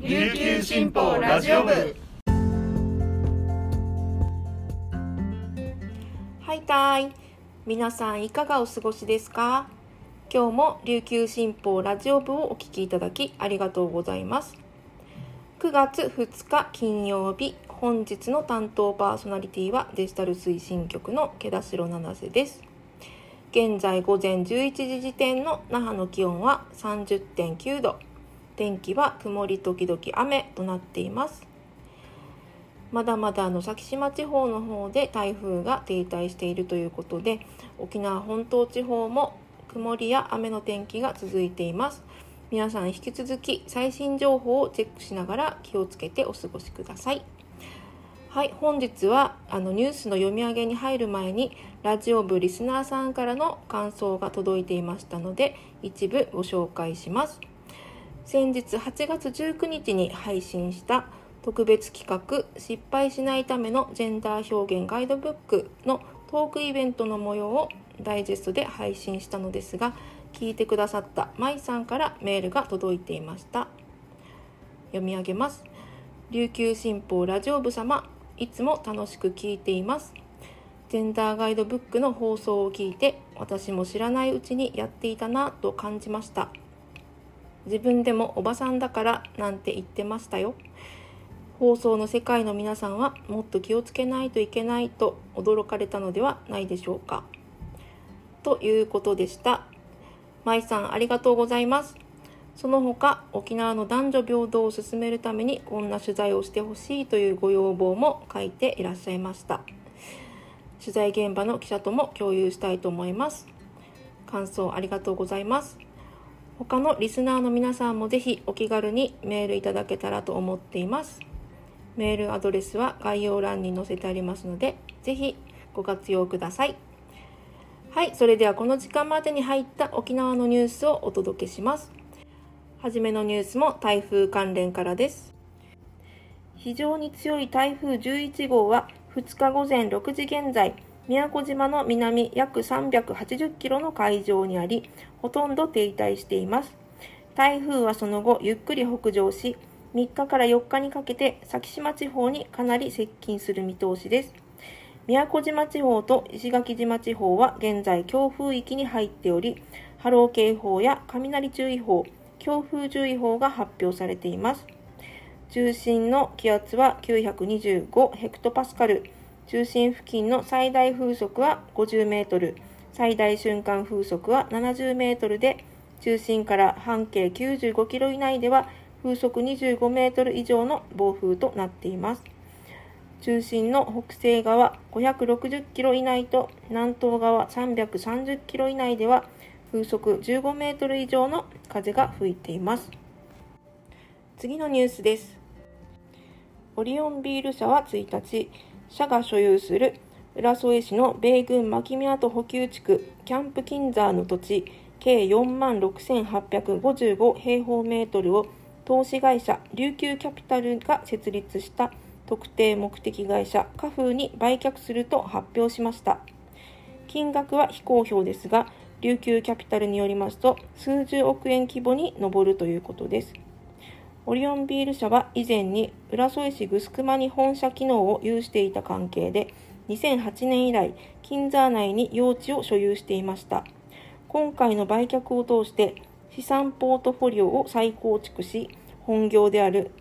琉球新報ラジオ部。はいたい。皆さんいかがお過ごしですか？今日も琉球新報ラジオ部をお聞きいただきありがとうございます。9月2日金曜日本日の担当パーソナリティはデジタル推進局の毛田代七瀬です。現在午前11時時点の那覇の気温は30.9度。天気は曇り時々雨となっています。まだまだあの先島地方の方で台風が停滞しているということで沖縄本島地方も曇りや雨の天気が続いています。皆さん引き続き最新情報をチェックしながら気をつけてお過ごしください。はい本日はあのニュースの読み上げに入る前にラジオ部リスナーさんからの感想が届いていましたので一部ご紹介します。先日8月19日に配信した特別企画失敗しないためのジェンダー表現ガイドブックのトークイベントの模様をダイジェストで配信したのですが聞いてくださった舞さんからメールが届いていました。読み上げます。琉球新報ラジオ部様いつも楽しく聞いています。ジェンダーガイドブックの放送を聞いて私も知らないうちにやっていたなと感じました。自分でもおばさんだからなんて言ってましたよ。放送の世界の皆さんはもっと気をつけないといけないと驚かれたのではないでしょうか。ということでした。舞さんありがとうございます。その他沖縄の男女平等を進めるためにこんな取材をしてほしいというご要望も書いていらっしゃいました。取材現場の記者とも共有したいと思います。感想ありがとうございます。他のリスナーの皆さんもぜひお気軽にメールいただけたらと思っています。メールアドレスは概要欄に載せてありますのでぜひご活用ください。はいそれではこの時間までに入った沖縄のニュースをお届けします。はじめのニュースも台風関連からです。非常に強い台風11号は2日午前6時現在宮古島の南約380キロの海上にありほとんど停滞しています。台風はその後ゆっくり北上し3日から4日にかけて先島地方にかなり接近する見通しです。宮古島地方と石垣島地方は現在強風域に入っており波浪警報や雷注意報強風注意報が発表されています。中心の気圧は925ヘクトパスカル。中心付近の最大風速は50メートル最大瞬間風速は70メートルで中心から半径95キロ以内では風速25メートル以上の暴風となっています。中心の北西側560キロ以内と南東側330キロ以内では風速15メートル以上の風が吹いています。次のニュースです。オリオンビール社は1日社が所有する浦添市の米軍牧宮跡補給地区キャンプキンザーの土地計4万6855平方メートルを投資会社琉球キャピタルが設立した特定目的会社カフーに売却すると発表しました。金額は非公表ですが琉球キャピタルによりますと数十億円規模に上るということです。オリオンビール社は以前に浦添市グスクマに本社機能を有していた関係で2008年以来金沢内に用地を所有していました。今回の売却を通して資産ポートフォリオを再構築し本業である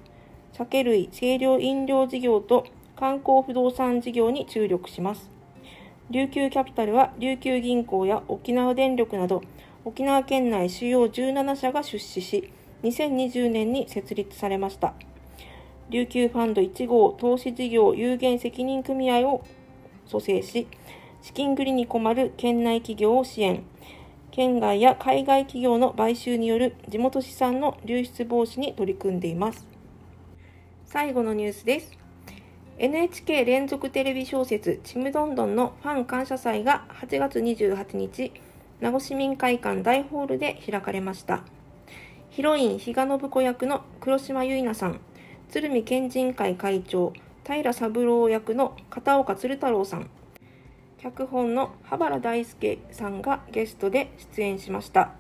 酒類清涼飲料事業と観光不動産事業に注力します。琉球キャピタルは琉球銀行や沖縄電力など沖縄県内主要17社が出資し2020年に設立されました。琉球ファンド1号投資事業有限責任組合を蘇生し資金繰りに困る県内企業を支援。県外や海外企業の買収による地元資産の流出防止に取り組んでいます。最後のニュースです。NHK 連続テレビ小説「ちむどんどん」のファン感謝祭が8月28日名護市民会館大ホールで開かれました。ヒロイン比嘉信子役の黒島結菜さん。鶴見県人会会長平三郎役の片岡鶴太郎さん。脚本の羽原大輔さんがゲストで出演しました。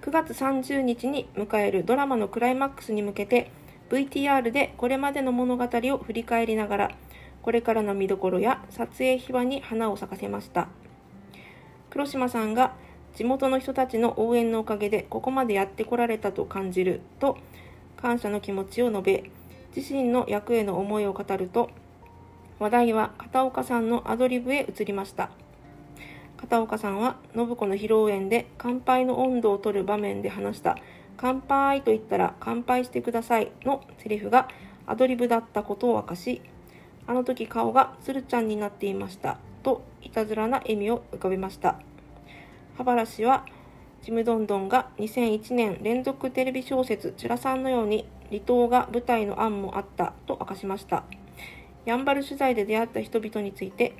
9月30日に迎えるドラマのクライマックスに向けて VTR でこれまでの物語を振り返りながらこれからの見どころや撮影秘話に花を咲かせました。黒島さんが地元の人たちの応援のおかげでここまでやってこられたと感じると感謝の気持ちを述べ自身の役への思いを語ると話題は片岡さんのアドリブへ移りました。片岡さんは信子の披露宴で乾杯の温度を取る場面で話した。乾杯と言ったら乾杯してくださいのセリフがアドリブだったことを明かしあの時顔が鶴ちゃんになっていましたといたずらな笑みを浮かべました。羽原氏はちむどんどんが2001年連続テレビ小説「ちゅらさん」のように離島が舞台の案もあったと明かしました。やんばる取材で出会った人々について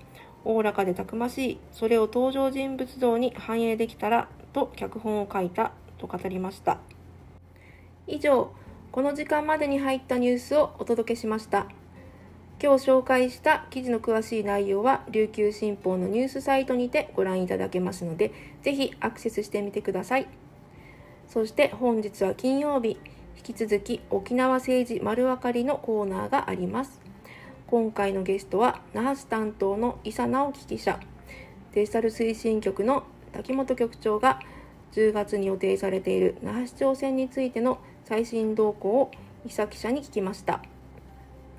おおらかでたくましいそれを登場人物像に反映できたらと脚本を書いたと語りました。以上この時間までに入ったニュースをお届けしました。今日紹介した記事の詳しい内容は琉球新報のニュースサイトにてご覧いただけますのでぜひアクセスしてみてください。そして本日は金曜日引き続き沖縄政治丸分かりのコーナーがあります。今回のゲストは那覇市担当の伊佐直樹記者。デジタル推進局の滝本局長が10月に予定されている那覇市長選についての最新動向を伊佐記者に聞きました。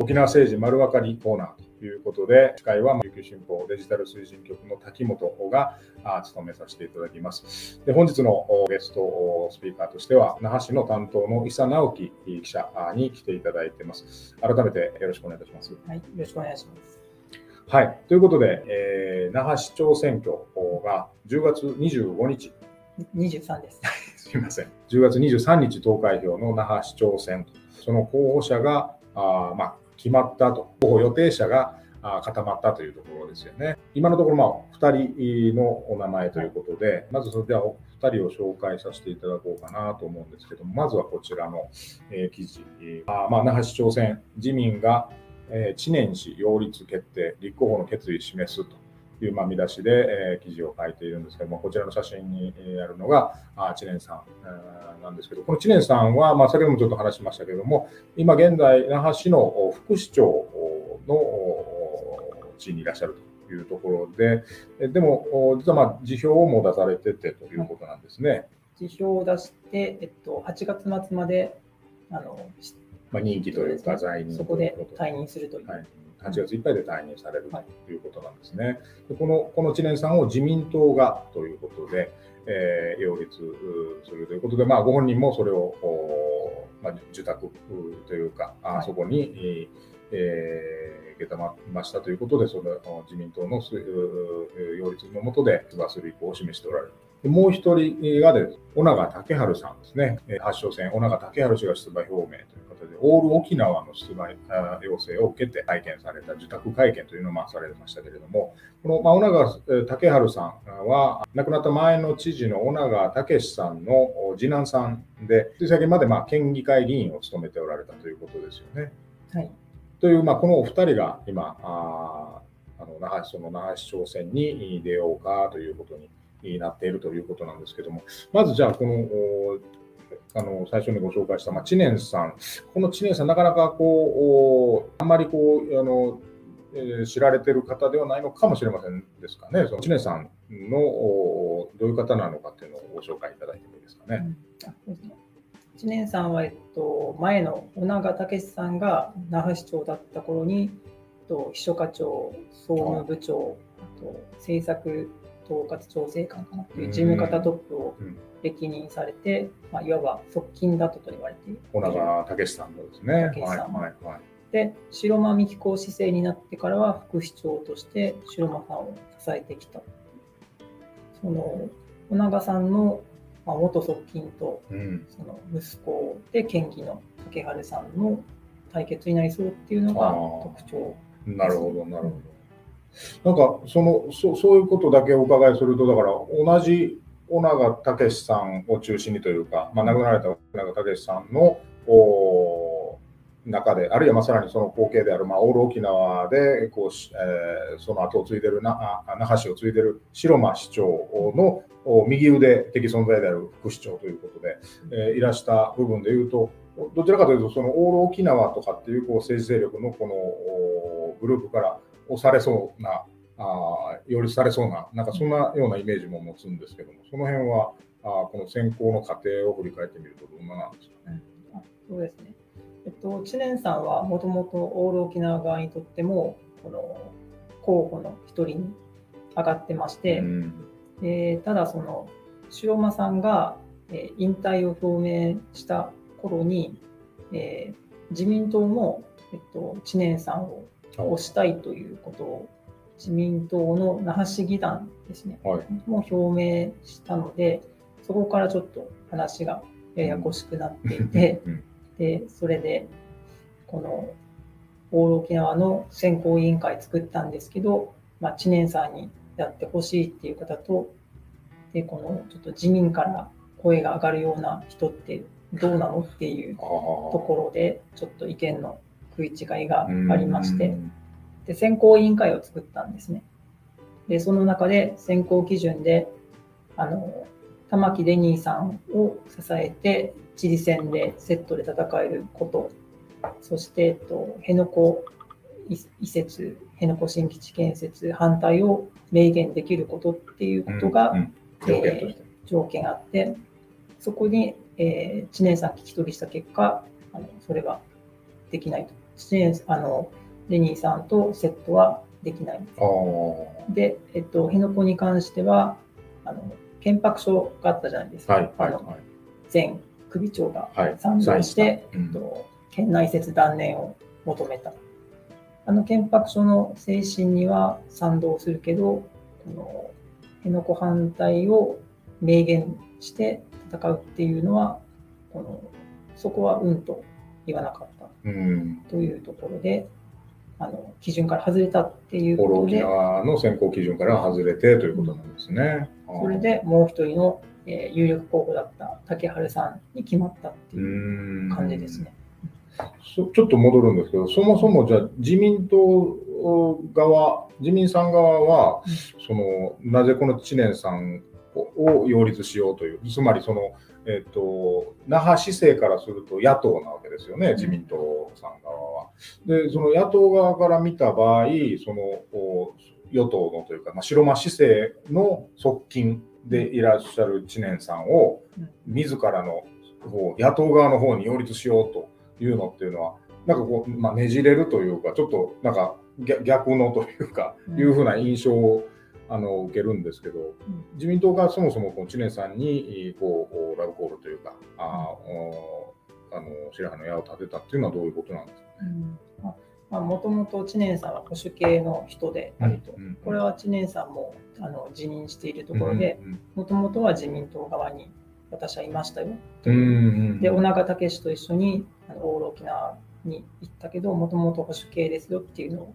沖縄政治丸分かりコーナーということで、司会は琉球新報デジタル推進局の滝本が務めさせていただきます。で本日のゲストスピーカーとしては、那覇市の担当の伊佐直樹記者に来ていただいています。改めてよろしくお願いいたします。はい、よろしくお願いします。はい、ということで、えー、那覇市長選挙が10月25日。23です。すみません。10月23日投開票の那覇市長選、その候補者があ、まあ、決まったと、候補予定者が固まったというところですよね。今のところ、まあ、2人のお名前ということで、まずそれではお2人を紹介させていただこうかなと思うんですけども、まずはこちらの、えー、記事。あまあ、那覇市長選、自民が、えー、知念氏擁立決定、立候補の決意示すという、ま、見出しで、え、記事を書いているんですけども、こちらの写真に、あるのが、あ知念さん、なんですけど、この知念さんは、まあ、先ほどもちょっと話しましたけども、今現在、那覇市の副市長の地位にいらっしゃるというところで、でも、実はまあ辞表をも出されててということなんですね。辞表を出して、えっと、8月末まであの、まあ、任期というか、在任そこで退任するという。はい8月いっぱいで退任されるということなんですね。でこのこの知念さんを自民党がということで、えー、擁立するということで、まあ、ご本人もそれを、まあ、受託というか、あそこに、えー受けたまましたということで、その自民党の擁立のもとで出馬する意向を示しておられる。もう一人がで、小長武春さんですね。発祥戦、小長武春氏が出馬表明ということで、オール沖縄の出馬要請を受けて会見された受託会見というのをまあされましたけれども、この、まあ、小長武春さんは、亡くなった前の知事の小長武さんの次男さんで、つい先までまあ県議会議員を務めておられたということですよね。はい。という、まあ、このお二人が今、ああの那覇その那覇市長選に出ようかということにになっているということなんですけども、まずじゃあ、このあの最初にご紹介した、まあ、知念さん、この知念さん、なかなかこうあんまりこうあの、えー、知られてる方ではないのかもしれませんですかね、その知念さんのどういう方なのかっていうのをご紹介いただいてもいいですかね。うん。知念さんは、えっと、前の尾長武さんが那覇市長だった頃に、えっと、秘書課長、総務部長、あと政策統括調整官かなという事務方トップを歴任されて、うんまあ、いわば側近だったと言われている。尾長武さんのですね。武さん。はいはいはいで白間美紀子市政になってからは副市長として白間さんを支えてきたその尾長さんのまあ、元側近とうん。その息子で県議の竹春さんの対決になりそうっていうのが特徴。なるほど、なるほど。なんかそのそ、そういうことだけお伺いすると、だから同じ尾長武さんを中心にというか、まあ、亡くなられた尾長武さんのお中で、あるいはまあさらにその後継である、まあ、オール沖縄でこうし、えーその後を継いでるな、あ那覇市を継いでる白間市長の右腕的存在である副市長ということで、えーいらした部分でいうと、どちらかというと、そのオール沖縄とかっていうこう政治勢力のこのグループから押されそうな、あー擁立されそうな、なんかそんなようなイメージも持つんですけども、その辺はあーこの選考の過程を振り返ってみると、どんななんですかね。あそうですね。えっと、知念さんはもともとオール沖縄側にとっても、この候補の一人に上がってまして、うんでただその塩間さんが、えー引退を表明した頃に、えー自民党も、えっと、知念さんを推したいということを自民党の那覇市議団ですね、はい。も表明したのでそこからちょっと話がややこしくなっていて、うんでそれでこのオール沖縄の選考委員会作ったんですけど、まあ、知念さんにやってほしいっていう方とでこのちょっと自民から声が上がるような人ってどうなのっていうあところでちょっと意見の食い違いがあーりましてうんで選考委員会を作ったんですね。でその中で選考基準であの玉城デニーさんを支えて知事選でセットで戦えることそして、えっと、辺野古移移設辺野古新基地建設反対を明言できることっていうことが、うんうん条件として。条件があって、そこに、えー知念さん聞き取りした結果、あのそれができないと。知念あのレニーさんとセットはできない。で、えっと、辺野古に関しては、あの憲白書があったじゃないですか。はいはいあのはい前首長がはい賛同して、サインしたえっと、県内設断念を求めた。あの憲白書の精神には賛同するけど、この辺野古反対を明言して戦うっていうのは、このそこはうんと言わなかったうん。というところで、あの基準から外れたっていうことで、縄の選考基準から外れてということなんですね。それでもう一人の、えー有力候補だった竹春さんに決まったってういう感じですね。そちょっと戻るんですけど、そもそもじゃあ自民党側、自民さん側は、そのなぜこの知念さんを擁立しようという、つまりその、えっと那覇市政からすると野党なわけですよね、自民党さん側は。で、その野党側から見た場合、そのお与党のというか、まあ、白間市政の側近でいらっしゃる知念さんをうん、自らの方野党側の方に擁立しようというのっていうのは、なんかこう、まあ、ねじれるというか、ちょっとなんか逆逆のというか、うん。いうふうな印象をあの受けるんですけど、うん。自民党がそもそもこの知念さんにこうラブコールというか、ああの白羽の矢を立てたっていうのはどういうことなんですか？まあ、もともと知念さんは保守系の人であると。うん。うん。これは知念さんもあの辞任しているところで、うん。もともとは自民党側に私はいましたよ。う。んうんで、尾長武氏と一緒にあのオール沖縄に行ったけど、もともと保守系ですよっていうのを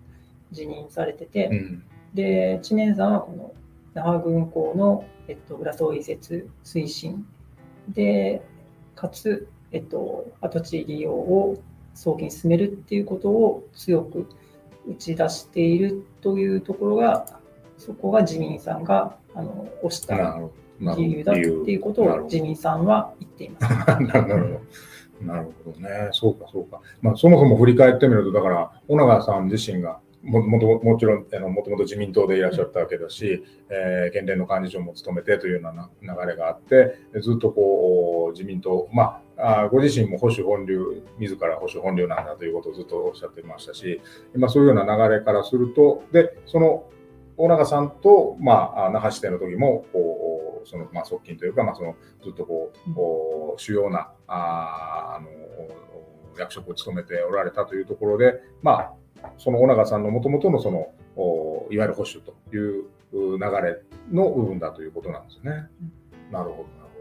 辞任されてて、うんで、知念さんはこの那覇軍港の、えっと、浦添移設推進で、かつ、えっと、跡地利用を早期に進めるっていうことを強く打ち出しているというところが、そこが自民さんがあの推した理由だっていうことを自民さんは言っています。なるほど。なるほどね。そうか、そうか。まあ、そもそも振り返ってみると、だから、小長さん自身が、ももともちろんあのもともと自民党でいらっしゃったわけだし、えー県連の幹事長も務めてというようなな流れがあって、ずっとこう自民党、まあ、あーご自身も保守本流、自ら保守本流なんだということをずっとおっしゃってましたし、まあ、そういうような流れからすると、で、その大永さんと、まあ、那覇支店の時もこうその、まあ、側近というか、まあ、そのずっとこう、こう主要なあーあの役職を務めておられたというところで、まあ、その大永さんのもともとのそのおいわゆる保守という流れの部分だということなんですね。なるほど、なるほ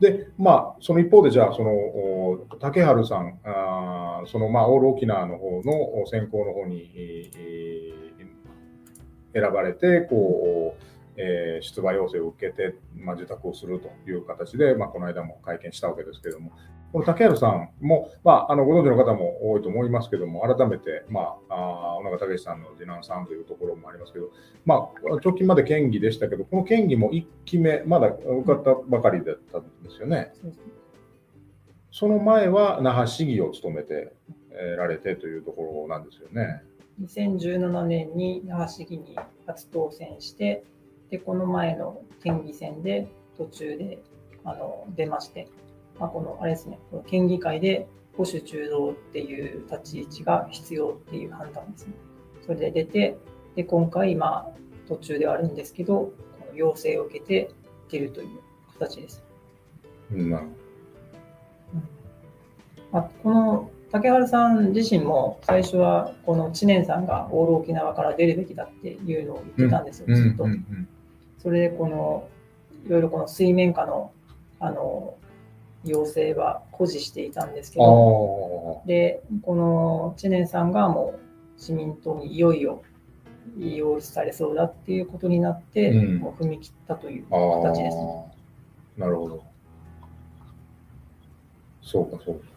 ど。で、まあ、その一方で、じゃあ、その、お竹春さん、あーその、まあ、オール沖縄の方の選考の方に、えー選ばれて、こう、えー出馬要請を受けて、まあ、受託をするという形で、まあ、この間も会見したわけですけれども、この竹原さんも、まあ、あのご存知の方も多いと思いますけども、改めて、まあ、あー小長武さんの次男さんというところもありますけど、まあ、直近まで県議でしたけど、この県議も1期目、まだ受かったばかりだったんですよね。そうその前は那覇市議を務めてえーられてというところなんですよね。2017年に那覇市議に初当選して、でこの前の県議選で途中であの出まして、まあ、このあれですね、この県議会で保守中道っていう立ち位置が必要っていう判断ですね。それで出て、で今回、まあ、途中ではあるんですけど、この要請を受けて出るという形です。まあ、この竹原さん自身も最初はこの知念さんがオール沖縄から出るべきだっていうのを言ってたんですよ、ずっと。それでこのいろいろこの水面下のあの要請は誇示していたんですけうんど、あでこの知念さんがもう自民党にいよいよ擁立されそうだっていうことになって、うんもう踏み切ったという形ですね。なるほど。そうか、そうか。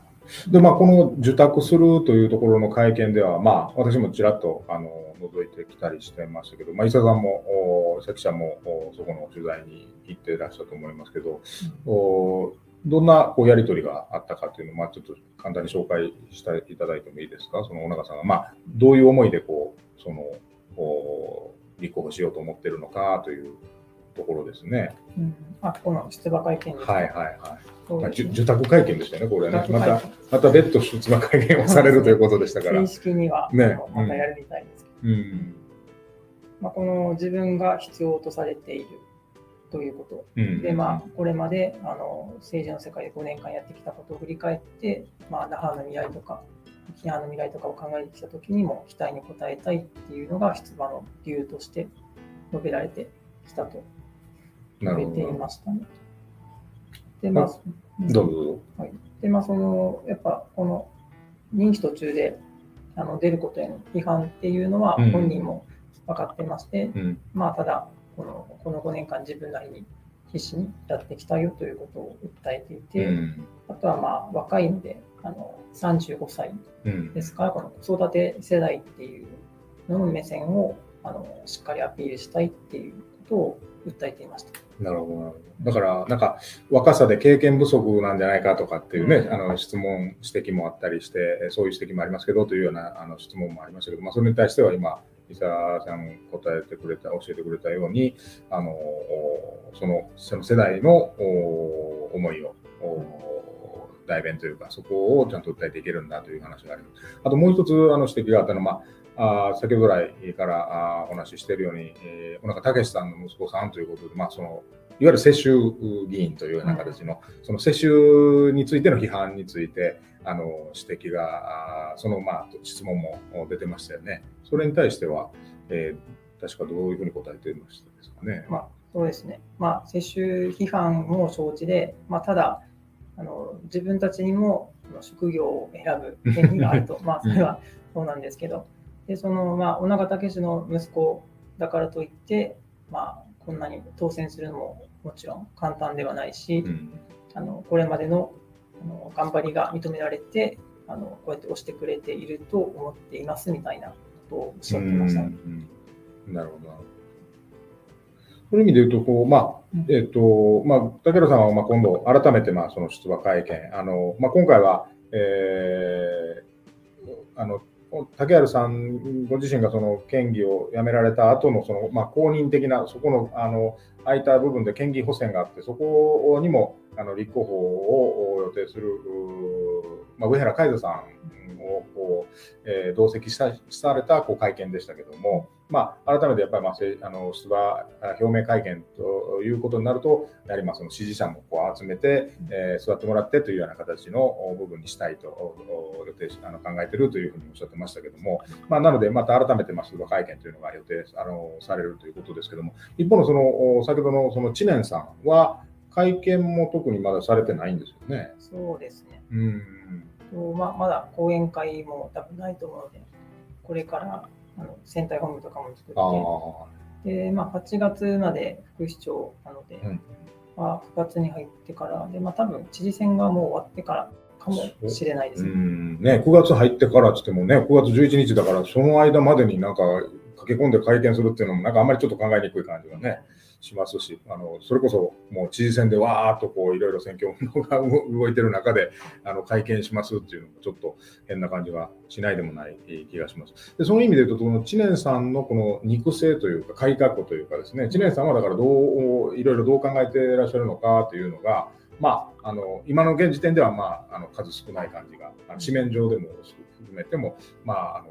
で、まあ、この受託するというところの会見では、まあ、私もちらっとあの覗いてきたりしてましたけど、まあ、伊佐さんも、佐記者もおそこの取材に行っていらっしゃったと思いますけど、おどんなこうやり取りがあったかというのを、まあ、ちょっと簡単に紹介していただいてもいいですか、その小永さんが、まあ、どういう思いでこうそのお立候補しようと思っているのかというところですね。うんあこの出馬会見ですか？はいはいはい。ねじゅ受託会見でしたよね、これね。また、また別途出馬会見をされるということでしたから。正式には、ねまたやるみたいですけど、うん。まあ、この自分が必要とされているということうん。で、まあ、これまであの政治の世界で5年間やってきたことを振り返って、まあ、那覇の未来とか沖縄の未来とかを考えてきたときにも期待に応えたいっていうのが出馬の理由として述べられてきたと述べていど。ましたね。で、まあ、どうぞどうぞ。で、まあ、その、やっぱ、この任期途中であの出ることへの批判っていうのはうん本人も分かってまして、うん。まあ、ただこの、この5年間自分なりに必死にやってきたよということを訴えていて、うん。あとはまあ若いので、あの35歳うん。ですから、この子育て世代っていうのの目線をあのしっかりアピールしたいっていうことを訴えていました。なるほどなるほど。だから、なんか、若さで経験不足なんじゃないかとかっていうね、うんあの質問、指摘もあったりして、えそういう指摘もありますけどというようなあの質問もありましたけど、まあ、それに対しては今、伊沢さん答えてくれた、教えてくれたように、あのそのその世代の思いを、代弁というか、そこをちゃんと訴えていけるんだという話があります。あともう一つあの指摘があったのは、まあ、先ほど来からお話ししているように、えー、小中武さんの息子さんということで、まあ、そのいわゆる世襲議員というような形の、その世襲についての批判について、あの指摘が、その、まあ、質問も出てましたよね。それに対しては、えー確かどういうふうに答えていましたですかね。まあ、そうですね。まあ、世襲批判も承知で、まあ、ただ、あの自分たちにも職業を選ぶ権利があると、まあ、それはそうなんですけど、でその、まあ、小長武の息子だからといって、まあ、こんなに当選するのももちろん簡単ではないし、うんあのこれまでのあの頑張りが認められてあの、こうやって押してくれていると思っていますみたいなことをおっしゃってましたね。うんなるほどなるほど。そういう意味で言うと、こう、まあ、うんえっ、と、まあ、竹原さんは、まあ、今度、改めて、まあ、その出馬会見、あの、まあ、今回は、えーあの、竹原さんご自身がその県議を辞められた後のそのまあ公認的なそこのあの空いた部分で県議補選があってそこにもあの立候補を予定する、まあ、上原海斗さんをこう、えー同席したされたこう会見でしたけども、まあ、改めてやっぱり、まあ、せあの出馬あ表明会見ということになると、やはりまあその支持者もこう集めて、えー座ってもらってというような形のお部分にしたいとお予定しあの考えているというふうにおっしゃってましたけども、まあ、なので、また改めてまあ出馬会見というのが予定あのされるということですけども、一方のそのお先ほどのその知念さんは、会見も特にまだされてないんですよね。そうですね。うん。とままだ講演会も多分ないと思うので、これからあの選対本部とかも作。って、でまあ、8月まで副市長なので、うんまあ、9月に入ってからで、まあ、多分知事選がもう終わってからかもしれないですうね。ん。ね、9月入ってからって言ってもね、9月11日だから、その間までになんか駆け込んで会見するっていうのも、なんかあんまりちょっと考えにくい感じがね。しますし、あのそれこそもう知事選でわーっとこういろいろ選挙運動が動いてる中であの会見しますっていうのもちょっと変な感じがしないでもない気がします。でその意味で言うと、この知念さんのこの肉声というか、改革というかですね、知念さんはだからどういろいろどう考えていらっしゃるのかというのが、まあ、あの今の現時点では、まあ、あの数少ない感じが、紙面上でも含めても、まあ、あの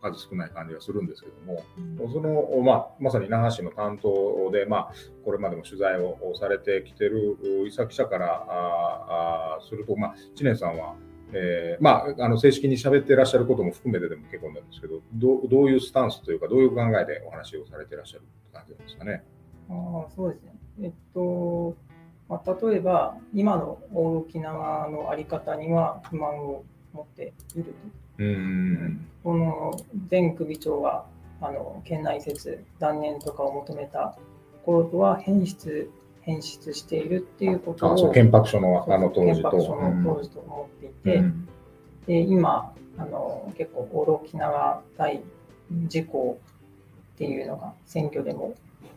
数少ない感じがするんですけども、その、まあ、まさに那覇市の担当で、まあ、これまでも取材をされてきてる伊佐記者からああすると、まあ、知念さんは、えーまあ、あの正式に喋っていらっしゃることも含めてでも結構なんですけどどう、どういうスタンスというか、どういう考えでお話をされていらっしゃる感じなんですかね。ああそうですね。えっと、まあ、例えば、今の大沖縄の在り方には不満を持っていると。うんこの前首長があの県内説断念とかを求めた頃とは変質変質しているっていうことをあそう憲白書のあの当時と。憲白書の当時と思っていて、うん。で今あの結構オール沖縄大事項っていうのが選挙でも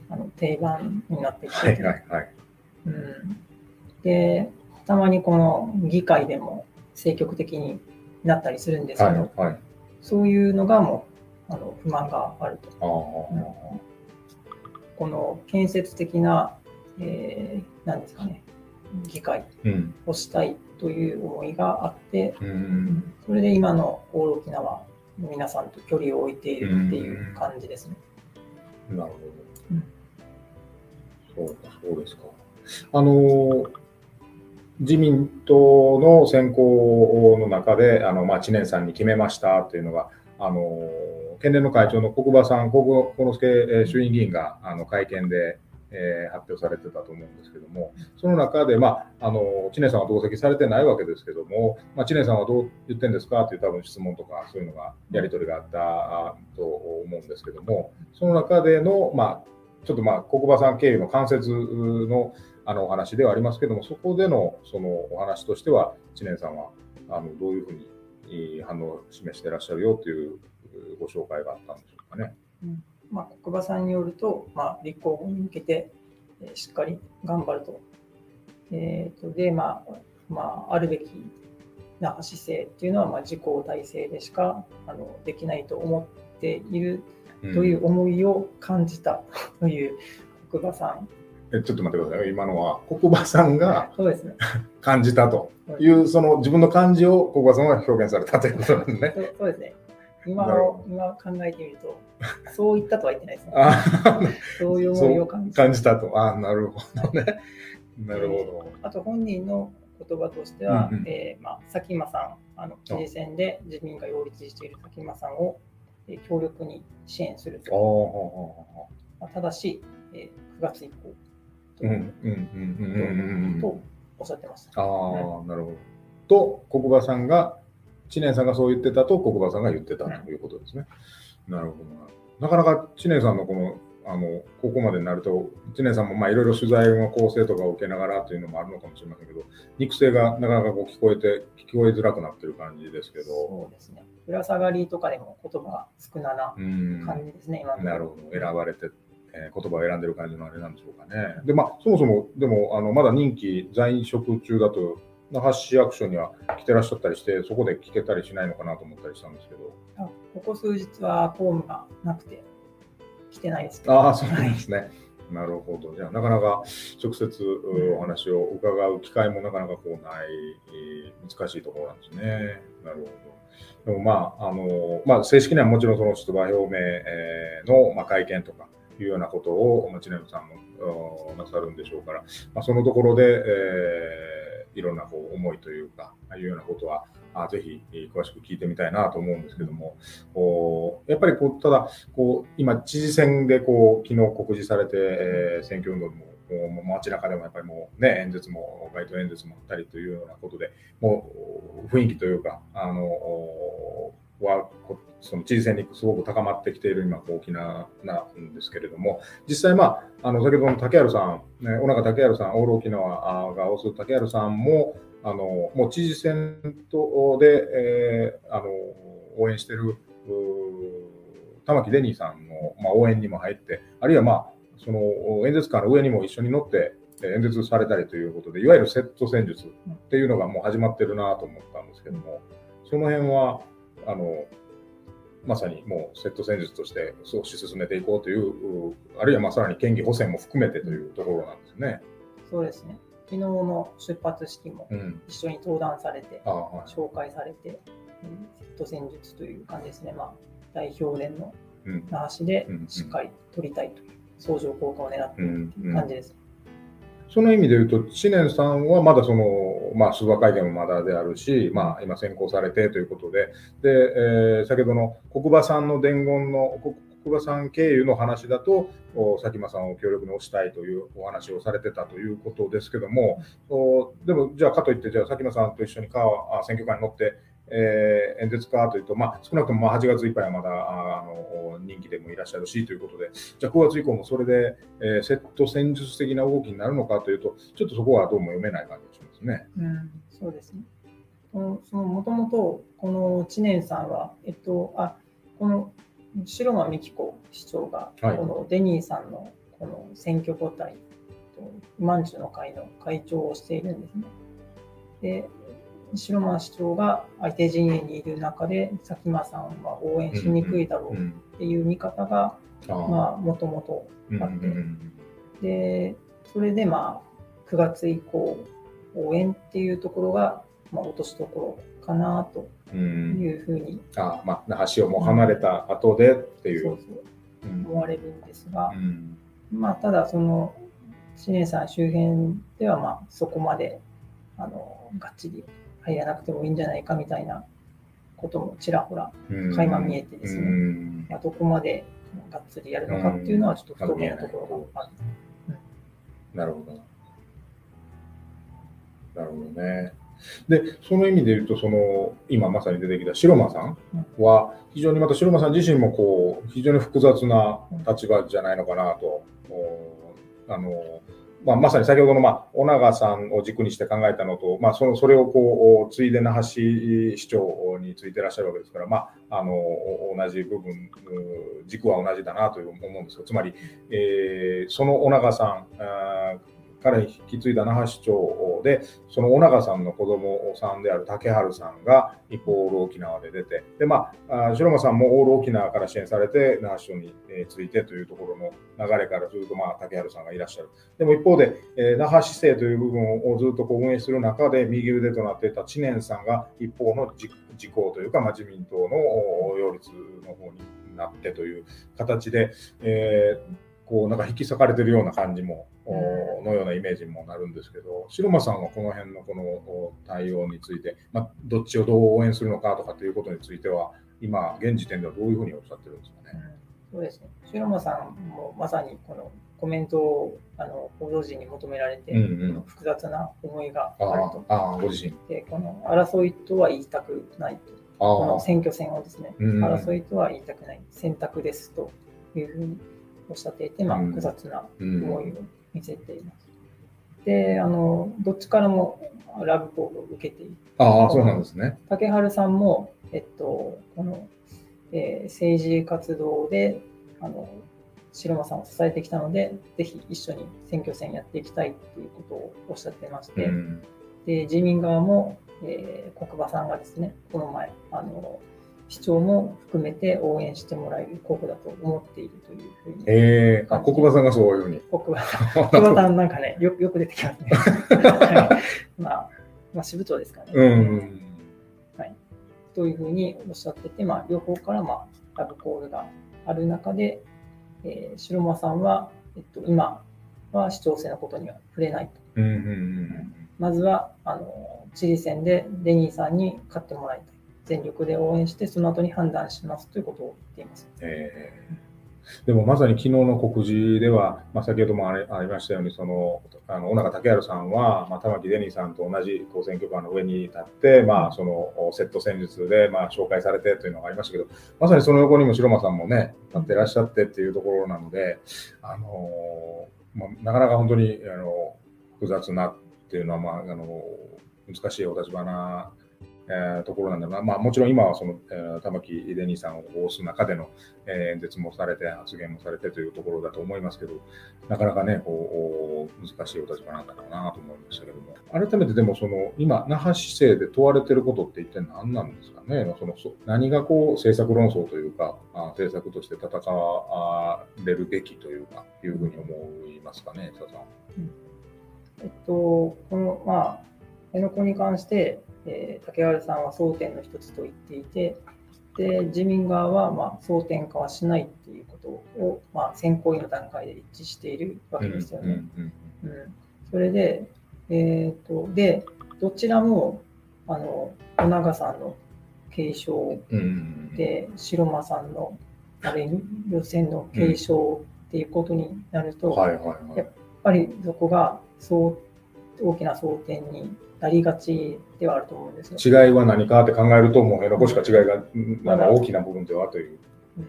あの定番になってきて、はいはいはい。うん、でたまにこの議会でも積極的になったりするんですけど、はいはい。そういうのがもうあの不満があると。この建設的な、えーなんですかね、議会うんをしたいという思いがあって、うんそれで今のオール沖縄の皆さんと距離を置いているっていう感じですね。なるほうんど。そうか、そうですか。あの、自民党の選考の中で、あの、まあ、知念さんに決めましたというのが、あの、県連の会長の国場さん、国幸之助衆院議員が、あの、会見で、えー発表されてたと思うんですけども、その中で、まあ、あの、知念さんは同席されてないわけですけども、まあ、知念さんはどう言ってんですか？という多分質問とか、そういうのが、やり取りがあったと思うんですけども、その中での、まあ、ちょっとまあ、国場さん経由の間接のあのお話ではありますけども、そこでのそのお話としては、知念さんはあのどういうふうにえー反応を示していらっしゃるよというご紹介があったんでしょうかね。まあ、国場さんによると、まあ、立候補に向けて、えーしっかり頑張ると。えーとで、まあまあ、あるべきな姿勢っていうのは、まあ、自公体制でしかあのできないと思っているという思いを感じたという国場さん。えちょっと待ってください。今のは国場さんがそうですね。感じたという、その自分の感じを国場さんが表現されたということなんですね。そうですね。今なるほを今考えてみると、そう言ったとは言ってないですね。あそういう思いを感じた。感じたと。あなるほどね。なるほど。あと本人の言葉としては、うんうんえーまあ、佐喜真さん、あの知事選で自民が擁立している佐喜真さんを、えー強力に支援するああ、と。あ、ただし、えー9月以降と,、ううんうんうんうんうんとおっしゃってました。ああ、なるほど。と、国場さんが、知念さんがそう言ってたと、国場さんが言ってたということですね。なるほどな。なかなか知念さんのこの、あの、ここまでになると、知念さんもまあいろいろ取材の構成とかを受けながらというのもあるのかもしれませんけど、肉声がなかなかこう聞こえて、聞こえづらくなってる感じですけど、そうですね。ぶら下がりとかでも言葉が少ななうん。感じですね、今のところなるほど、選ばれて、えー言葉を選んでる感じのあれなんでしょうかね。で、まあ、そもそも、でも、あのまだ任期在職中だと、那覇市役所には来てらっしゃったりして、そこで聞けたりしないのかなと思ったりしたんですけど。あここ数日は公務がなくて来てないですけど。ああ、そうなんですね。なるほど。じゃあ、なかなか直接うお話を伺う機会もなかなかこうない、えー難しいところなんですね。なるほど。でもまあ、あの、まあ、正式にはもちろんその出馬表明えーの、まあ、会見とかいうようなことを、まあ、知念さんもなさるんでしょうから、まあ、そのところで、えーいろんなこう思いというか、いうようなことは、あぜひ詳しく聞いてみたいなと思うんですけども、こうやっぱりこうただこう今、知事選でこう昨日告示されて、えー選挙運動ももう街中でもやっぱりもうね、演説も、街頭演説もあったりというようなことで、もう雰囲気というか、あの、はその知事選にすごく高まってきている今、大きななんですけれども、実際、まあ、あの先ほどの竹原さん、ね、小中竹原さん、オール沖縄が推す竹原さんも、あのもう知事選とで、えー、あの応援している玉城デニーさんの、まあ、応援にも入って、あるいは、まあ、その演説官の上にも一緒に乗って演説されたりということで、いわゆるセット戦術っていうのがもう始まってるなと思ったんですけども、その辺は、あのまさにもうセット戦術として推し進めていこうという、あるいはまあさらに県議補選も含めてというところなんですね。そうですね。昨日の出発式も一緒に登壇されて、うんはい、紹介されて、セット戦術という感じですね。まあ、代表連の那覇市でしっかり取りたいという相乗効果を狙っているという感じです。その意味で言うと、知念さんはまだその、まあ、出馬会見もまだであるし、まあ、今選考されてということで、で、えー、先ほどの国馬さんの伝言の、国馬さん経由の話だと、佐喜真さんを強力に推したいというお話をされてたということですけども、おでも、じゃあ、かといって、じゃあ、佐喜真さんと一緒にあ選挙カーに乗って、えー、演説かというと、まあ、少なくともまあ8月いっぱいはまだあの人気でもいらっしゃるしということで、じゃあ9月以降もそれで、えー、セット戦術的な動きになるのかというと、ちょっとそこはどうも読めない感じね。うん、そうですね。もともと、この知念さんは、えっと、あこの白間美紀子市長が、このデニーさんのこの選挙交代、まんじゅうの会の会長をしているんですね。で白間市長が相手陣営にいる中で佐喜真さんは応援しにくいだろうっていう見方がもともとあって、でそれでまあ9月以降応援っていうところが、まあ、落としどころかなというふうに、うん、あまあ那覇市をもう離れた後でっていう,、思われるんですが、うん、まあただその知念さん周辺ではまあそこまであのがっちり入らなくてもいいんじゃないかみたいなこともちらほら垣間見えてですね、まあ、どこまでがっつりやるのかっていうのはちょっと不透明なところがある。なるほど。なるほどね。で、その意味で言うと、その今まさに出てきた白間さんは、非常にまた白間さん自身もこう非常に複雑な立場じゃないのかなと。あのまあ、まさに先ほどの、まあ、尾長さんを軸にして考えたのと、まあ、そのそれをこう、ついで那覇市市長についてらっしゃるわけですから、まあ、あの同じ部分、軸は同じだなという思うんですが、つまり、えー、その尾長さん彼に引き継いだ那覇市長で、その尾長さんの子供さんである竹春さんが一方、オール沖縄で出て、で、まあ、白間さんもオール沖縄から支援されて、那覇市長についてというところの流れからすると、まあ、竹春さんがいらっしゃる。でも一方で、え、那覇市政という部分をずっとこう運営する中で、右腕となっていた知念さんが一方の自公というか、まあ、自民党の擁立の方になってという形で、えーこうなんか引き裂かれてるような感じも、のようなイメージにもなるんですけど、白間さんはこの辺のこの対応について、まあ、どっちをどう応援するのかとかということについては、今、現時点ではどういうふうにおっしゃってるんですかね？そうですね。白間さんもまさにこのコメントをあの報道陣に求められて、うんうん、複雑な思いがあると。あご自身。でこの争いとは言いたくないと。この選挙戦をですね、うんうん、争いとは言いたくない、選択ですというふうにおっしゃっていて、まあ、複雑な思いを見せています。で、あの、どっちからもラブコールを受けている。ああ、そうなんですね。竹春さんも、えっと、この、えー、政治活動で、あの、白間さんを支えてきたので、ぜひ一緒に選挙戦やっていきたいということをおっしゃってまして、うん、で自民側も、えー、国馬さんがですね、この前、あの、市長も含めて応援してもらえる候補だと思っているというふうに。えー、あ国馬さんがそういうふうに。国馬さん、国馬さんなんかね、よよく出てきますね。はい、まあ、まあ、支部長ですかね。うん、はい。というふうにおっしゃってて、まあ、両方からまあラブコールがある中で、えー、白間さんは、えっと、今は市長選のことには触れないと。うんうんうん、まずはあの知事選でデニーさんに勝ってもらいたい。全力で応援して、その後に判断しますということを言っています。えーでもまさに昨日の告示では、まあ、先ほどもありありましたように、そのあの小永武治さんは、まあ、玉城デニーさんと同じ当選挙カーの上に立って、まあ、そのセット戦術で、まあ、紹介されてというのがありましたけど、まさにその横にも白間さんもね、立ってらっしゃってっていうところなので、あのまあ、なかなか本当にあの複雑なっていうのは、まあ、あの難しいお立場なえーところなんだろうな、まあ、もちろん今はその、えー玉城デニーさんを推す中での、えー演説もされて、発言もされてというところだと思いますけど、なかなかね、こう難しいお立場なんだろうなと思いましたけども、改めてでもその、今、那覇市政で問われていることって一体何なんですかね、そのそ何がこう政策論争というか、あ政策として戦われるべきというか、いうふうに思いますかね、佐々さん。えっと、この、まあ、辺野古に関して、えー竹原さんは争点の一つと言っていて、で自民側は、まあ、争点化はしないっていうことを、まあ、選考委の段階で一致しているわけですよね。うんそれで、えー、とでどちらもあの小長さんの継承で白間さんのあれ予選の継承っていうことになると、やっぱりそこがそう大きな争点になりがちではあると思うんですよ。違いは何かって考えると、もう辺野古しか違いが、うん大きな部分ではという。うん。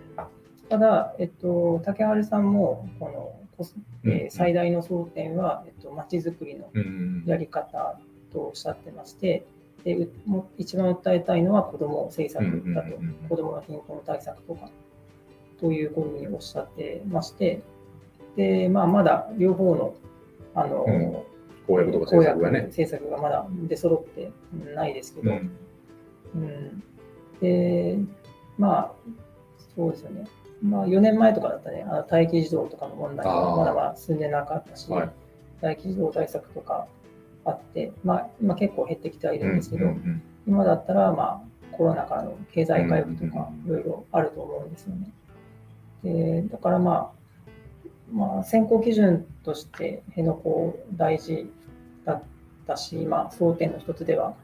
ただ、えっと、竹原さんもこの、えーうん。最大の争点は、えっと、街づくりのやり方とおっしゃってまして、で一番訴えたいのは子ども政策だと、子どもの貧困対策とかというふうにおっしゃってまして、でまあ、まだ両方のあの、うん公約とか政策がね。政策がまだ出揃ってないですけど、うん。うん。で、まあ、そうですよね。まあ、4年前とかだったらね、あの待機児童とかの問題がまだまだ進んでなかったし、はい。待機児童対策とかあって、まあ、今結構減ってきてはいるんですけど、うんうん今だったら、まあ、コロナからの経済回復とかう、ん。いろいろあると思うんですよね。でだから、まあ、まあ、選考基準として辺野古大事だったし、まあ、争点の一つでは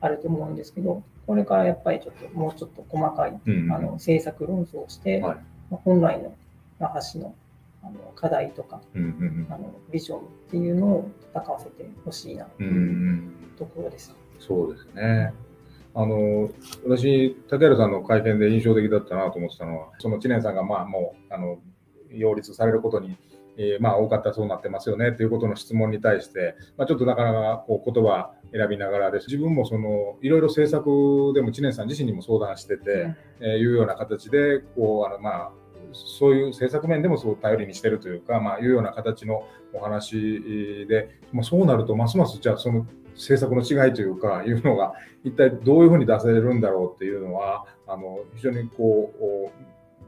あると思うんですけど、これからやっぱりちょっともうちょっと細かいうんうんあの政策論争をして、はいまあ本来の那覇市のあの課題とかうんうんあのビジョンっていうのを戦わせてほしいなとうんうんういうんところです。そうですね。あの私、竹原さんの会見で印象的だったなと思ってたのは、その知念さんがまあもうあの擁立されることに、えーまあ、多かったそうなってますよねということの質問に対して、まあ、ちょっとなかなかこう言葉選びながらです。自分もそのいろいろ政策でも知念さん自身にも相談してて、えーいうような形でこうあの、まあ、そういう政策面でもそう頼りにしてるというか、まあ、いうような形のお話で、まあ、そうなるとますますじゃあその政策の違いというかいうのが一体どういうふうに出せるんだろうっていうのはあの非常にこうお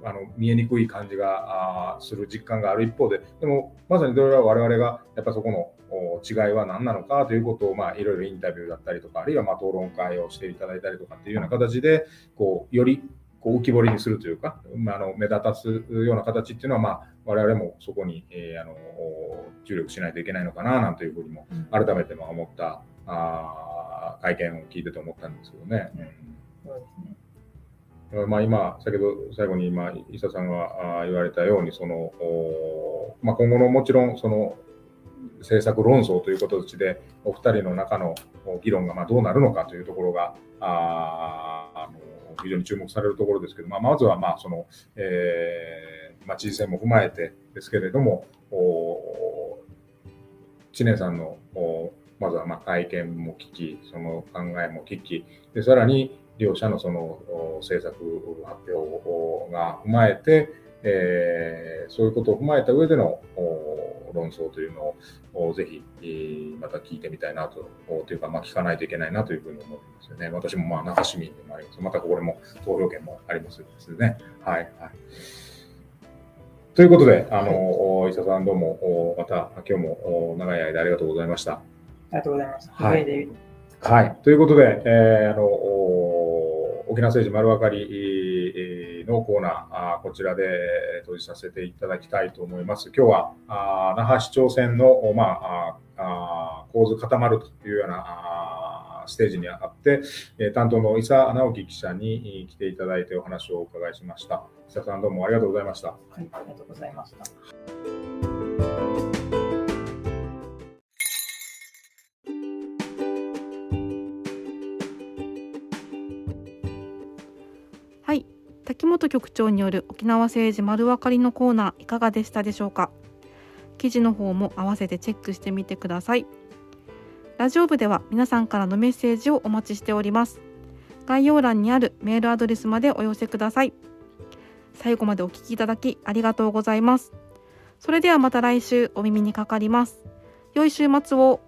あの見えにくい感じがする実感がある一方ででもまさにどれは我々がやっぱそこのお違いは何なのかということを、まあ、いろいろインタビューだったりとかあるいはまあ討論会をしていただいたりとかっていうような形でこうよりこう浮き彫りにするというか、まあ、あの目立たすような形っていうのは、まあ、我々もそこに、えーあの注力しないといけないのかななんていうふうにも改めてまあ思ったあー会見を聞いてて思ったんですけどね。そうですね。うんまあ、今、先ほど最後に今、伊佐さんがあー言われたように、そのおまあ、今後のもちろんその政策論争という形で、お二人の中のお議論がまあどうなるのかというところが、ああの非常に注目されるところですけど、まあ、まずはまあその、えーまあ、知事選も踏まえてですけれども、お知念さんのおまずはまあ会見も聞き、その考えも聞き、でさらに両者のそのお政策発表が踏まえて、えーそういうことを踏まえた上でのお論争というのをおぜひ、えーまた聞いてみたいなと、おというか、まあ、聞かないといけないなというふうに思いますよね。私もまあ那覇市民でもあります。またこれも投票権もありますですね。はい、はい。ということで、あの、お伊佐さんどうも、おまた今日もお長い間ありがとうございました。ありがとうございます。はいはい。ということで、えーあのお沖縄政治丸分かりのコーナー、こちらで閉じさせていただきたいと思います。今日はあー那覇市長選の、まあ、ああ構図固まるというようなあーステージにあって、えー担当の伊佐直樹記者に来ていただいてお話をお伺いしました。久さんどうもありがとうございました。はい、ありがとうございました。滝本局長による沖縄政治丸分かりのコーナーいかがでしたでしょうか記事の方も合わせてチェックしてみてくださいラジオ部では皆さんからのメッセージをお待ちしております概要欄にあるメールアドレスまでお寄せください最後までお聞きいただきありがとうございますそれではまた来週お耳にかかります良い週末を